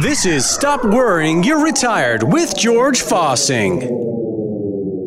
This is Stop Worrying You're Retired with George Fossing.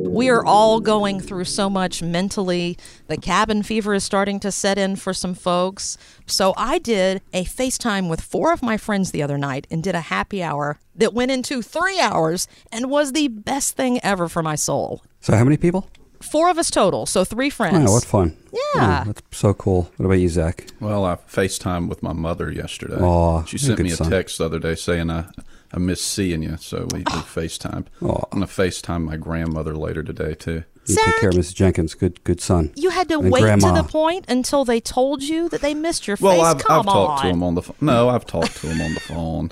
We are all going through so much mentally. The cabin fever is starting to set in for some folks. So I did a FaceTime with four of my friends the other night and did a happy hour that went into three hours and was the best thing ever for my soul. So how many people? Four of us total, so three friends. Oh, what fun. Yeah. Oh, that's so cool. What about you, Zach? Well, I FaceTime with my mother yesterday. Aw, she sent me a son. text the other day saying I, I miss seeing you, so we, we FaceTime. Aw. I'm going to FaceTime my grandmother later today, too. You take care of Mrs. Jenkins. Good, good son. You had to And wait grandma. to the point until they told you that they missed your Well, face. I've, Come I've talked to on. him on the phone. No, I've talked to him on the phone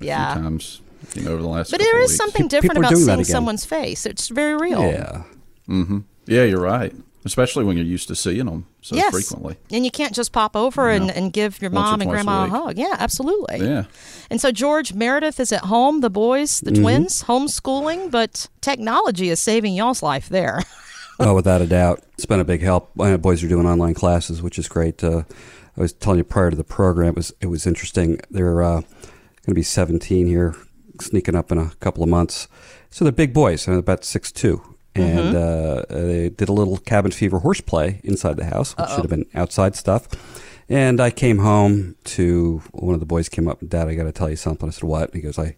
a Yeah. few times you know, over the last But there is weeks. something different are about seeing someone's face. It's very real. Yeah. Yeah, you're right. Especially when you're used to seeing them so yes. frequently. And you can't just pop over and, No. and give your Once mom and twice a grandma a, hug. Yeah, absolutely. Yeah. And so George Meredith is at home, the boys, Mm-hmm. the twins, homeschooling, but technology is saving y'all's life there. oh, without a doubt, it's been a big help. My boys are doing online classes, which is great. Uh, I was telling you prior to the program, it was it was interesting. They're uh, going to be 17 here, sneaking up in a couple of months. So they're big boys. They're about six two, and uh, they did a little cabin fever horseplay inside the house, which should have been outside stuff. And I came home to one of the boys came up, and Dad, I got to tell you something. I said, What? He goes, I.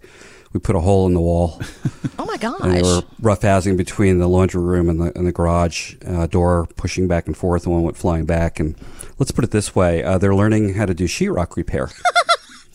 We put a hole in the wall oh my and they were roughhousing between the laundry room and the and the garage uh, door, pushing back and forth, and one went flying back. And let's put it this way: uh, they're learning how to do sheetrock repair.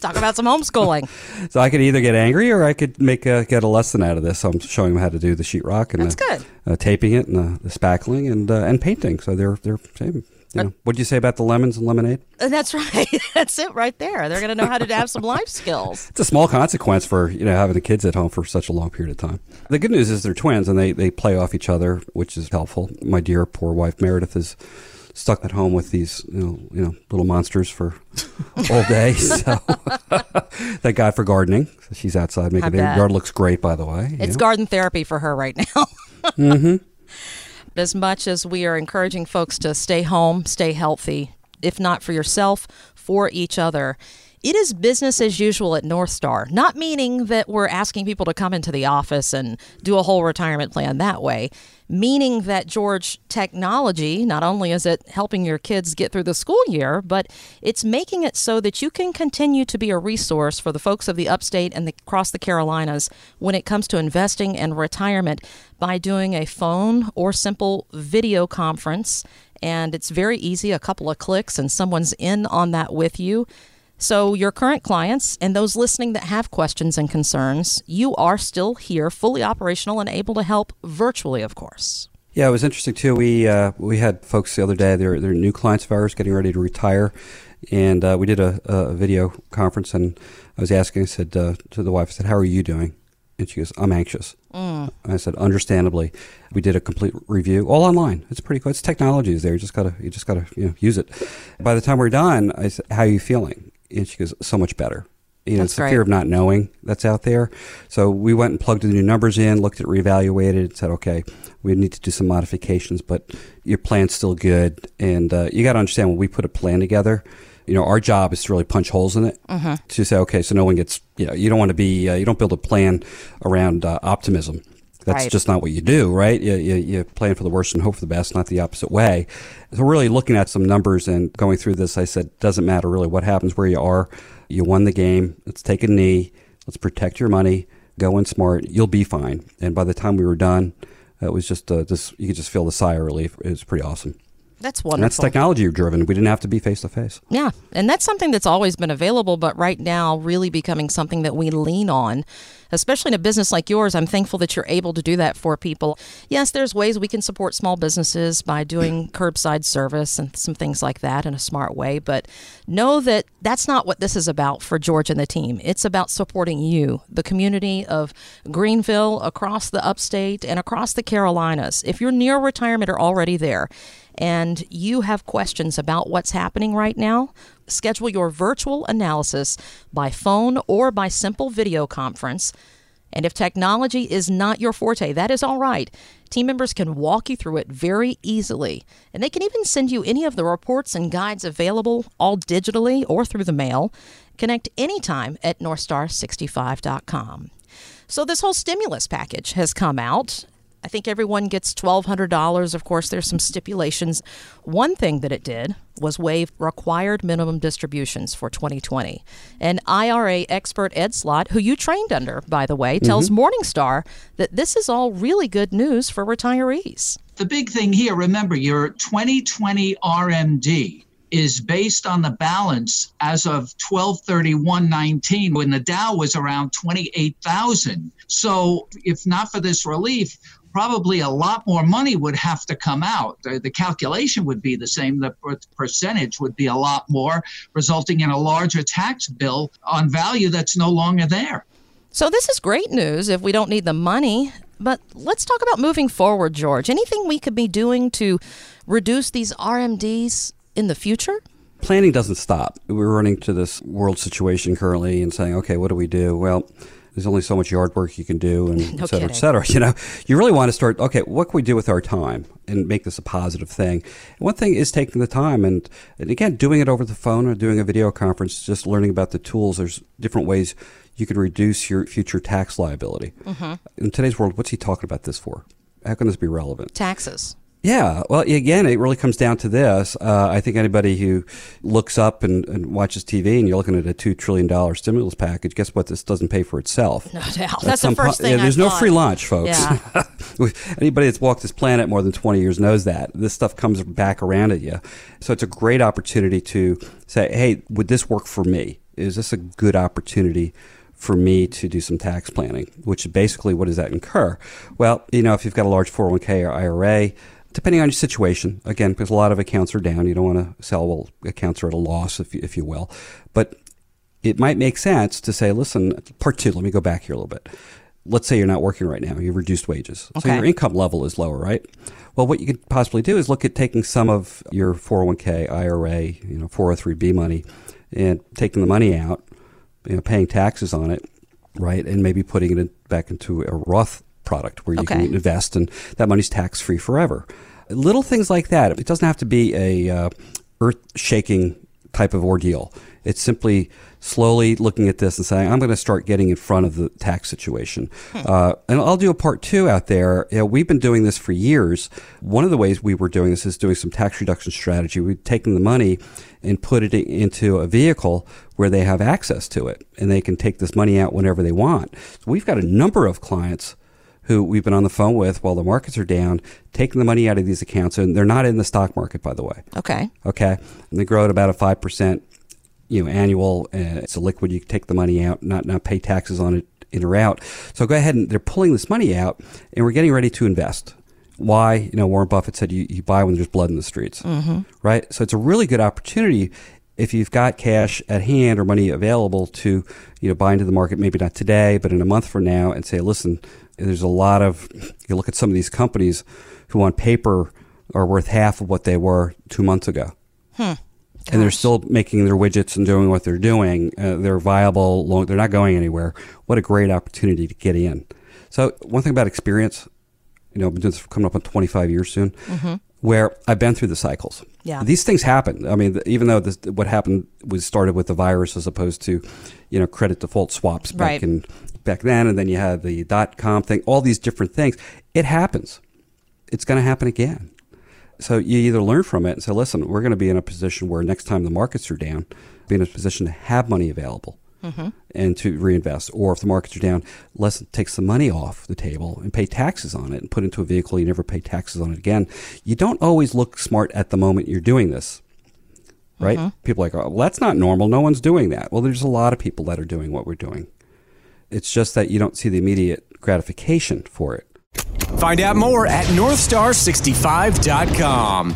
Talk about some homeschooling. so I could either get angry or I could make a, get a lesson out of this. So I'm showing them how to do the sheetrock and That's the, good. Uh, taping it and the, the spackling and uh, and painting. So they're they're same. You know, what'd you say about the lemons and lemonade? And That's right. That's it right there. They're going to know how to have some life skills. It's a small consequence for you know having the kids at home for such a long period of time. The good news is they're twins and they, they play off each other, which is helpful. My dear poor wife Meredith is stuck at home with these you know you know little monsters for all day. So thank God for gardening. So she's outside making the yard looks great by the way. It's know. garden therapy for her right now. Mm-hmm. As much as we are encouraging folks to stay home, stay healthy, if not for yourself, for each other. It is business as usual at North Star, not meaning that we're asking people to come into the office and do a whole retirement plan that way, meaning that George technology not only is it helping your kids get through the school year, but it's making it so that you can continue to be a resource for the folks of the upstate and the, across the Carolinas when it comes to investing and retirement by doing a phone or simple video conference. And it's very easy, a couple of clicks, and someone's in on that with you. So, your current clients and those listening that have questions and concerns, you are still here, fully operational and able to help virtually, of course. Yeah, it was interesting too. We uh, we had folks the other day. They're they're new clients of ours getting ready to retire, and uh, we did a, a video conference. And I was asking, I said uh, to the wife, I said, "How are you doing?" And she goes, "I'm anxious." And I said, "Understandably." We did a complete review, all online. It's pretty cool. It's technology is there. You just gotta you just gotta you know use it. By the time we're done, I said, "How are you feeling?" And she goes, "So much better." You know, That's it's the great. fear of not knowing that's out there. So we went and plugged the new numbers in, looked at reevaluated, said, okay, we need to do some modifications, but your plan's still good. And uh, you got to understand when we put a plan together, you know, our job is to really punch holes in it to say, okay, so no one gets, you know, you don't want to be, uh, you don't build a plan around uh, optimism. That's Right. just not what you do, right? You, you, you plan for the worst and hope for the best, not the opposite way. So, really looking at some numbers and going through this, I said, doesn't matter really what happens where you are. You won the game. Let's take a knee. Let's protect your money. Go in smart. You'll be fine. And by the time we were done, it was just uh, this. You could just feel the sigh of relief. It was pretty awesome. That's And wonderful. that's technology driven. We didn't have to be face to face. Yeah, and that's something that's always been available, but right now really becoming something that we lean on, especially in a business like yours. I'm thankful that you're able to do that for people. Yes, there's ways we can support small businesses by doing curbside service and some things like that in a smart way, but know that that's not what this is about for George and the team. It's about supporting you, the community of Greenville, across the upstate, and across the Carolinas. If you're near retirement or already there, and you have questions about what's happening right now, schedule your virtual analysis by phone or by simple video conference. And if technology is not your forte, that is all right. Team members can walk you through it very easily, and they can even send you any of the reports and guides available, all digitally or through the mail. Connect anytime at northstar65.com. So, this whole stimulus package has come out. I think everyone gets $1,200. Of course, there's some stipulations. One thing that it did was waive required minimum distributions for 2020. And IRA expert Ed Slott, who you trained under, by the way, tells Mm-hmm. Morningstar that this is all really good news for retirees. The big thing here, remember, your 2020 RMD is based on the balance as of 1231.19 when the Dow was around 28,000. So if not for this relief, probably a lot more money would have to come out. The, the calculation would be the same. The percentage would be a lot more, resulting in a larger tax bill on value that's no longer there. So, this is great news if we don't need the money. But let's talk about moving forward, George. Anything we could be doing to reduce these RMDs in the future? planning doesn't stop. We're running to this world situation currently and saying, okay, what do we do? Well, there's only so much yard work you can do, and No et cetera, kidding. et cetera. You know, you really want to start. Okay, what can we do with our time and make this a positive thing? And one thing is taking the time, and, and again, doing it over the phone or doing a video conference, just learning about the tools. There's different ways you can reduce your future tax liability. Mm-hmm. In today's world, what's he talking about this for? How can this be relevant? Taxes. Yeah, well, again, it really comes down to this. Uh, I think anybody who looks up and, and watches TV and you're looking at a two trillion dollar stimulus package, guess what? This doesn't pay for itself. No doubt. At That's the first po- thing Yeah, there's no free lunch, folks. Yeah. Anybody that's walked this planet more than 20 years knows that this stuff comes back around at you. So it's a great opportunity to say, "Hey, would this work for me? Is this a good opportunity?" For me to do some tax planning, which basically what does that incur? Well, you know, if you've got a large 401k or IRA, depending on your situation, again, because a lot of accounts are down, you don't want to sell, well, accounts are at a loss, if you, if you will. But it might make sense to say, listen, part two, let me go back here a little bit. Let's say you're not working right now, you've reduced wages. So your income level is lower, right? Well, what you could possibly do is look at taking some of your 401k, IRA, you know, 403b money and taking the money out, you know, paying taxes on it, right? And maybe putting it in, back into a Roth product where you Okay. can invest and that money's tax free forever. Little things like that. It doesn't have to be a uh, earth shaking type of ordeal. It's simply slowly looking at this and saying, I'm going to start getting in front of the tax situation. Uh, and I'll do a part two out there. You know, we've been doing this for years. One of the ways we were doing this is doing some tax reduction strategy. We've taken the money and put it into a vehicle where they have access to it and they can take this money out whenever they want. So we've got a number of clients who we've been on the phone with while the markets are down, taking the money out of these accounts, and they're not in the stock market, by the way. Okay. Okay, and they grow at about a five percent, you know, annual. Uh, it's a liquid. You can take the money out, not not pay taxes on it in or out. So go ahead and they're pulling this money out, and we're getting ready to invest. Why? You know, Warren Buffett said you, you buy when there's blood in the streets, mm-hmm. right? So it's a really good opportunity if you've got cash at hand or money available to you know buy into the market. Maybe not today, but in a month from now, and say, listen, there's a lot of you look at some of these companies who on paper are worth half of what they were two months ago and they're still making their widgets and doing what they're doing. Uh, they're viable. Long, they're not going anywhere. What a great opportunity to get in. So one thing about experience, you know, I've been doing this for coming up on 25 years soon, where I've been through the cycles. Yeah. These things happen. I mean, even though this, what happened was started with the virus as opposed to, you know, credit default swaps back Right. in back then, and then you had the dot com thing, all these different things. It happens. It's going to happen again. So you either learn from it and say, listen, we're going to be in a position where next time the markets are down, be in a position to have money available Mm-hmm. and to reinvest. Or if the markets are down, let's take some money off the table and pay taxes on it and put it into a vehicle you never pay taxes on it again. You don't always look smart at the moment you're doing this. Right? Mm-hmm. People are like, oh, well, that's not normal. No one's doing that. Well, there's a lot of people that are doing what we're doing. It's just that you don't see the immediate gratification for it. Find out more at northstar65.com.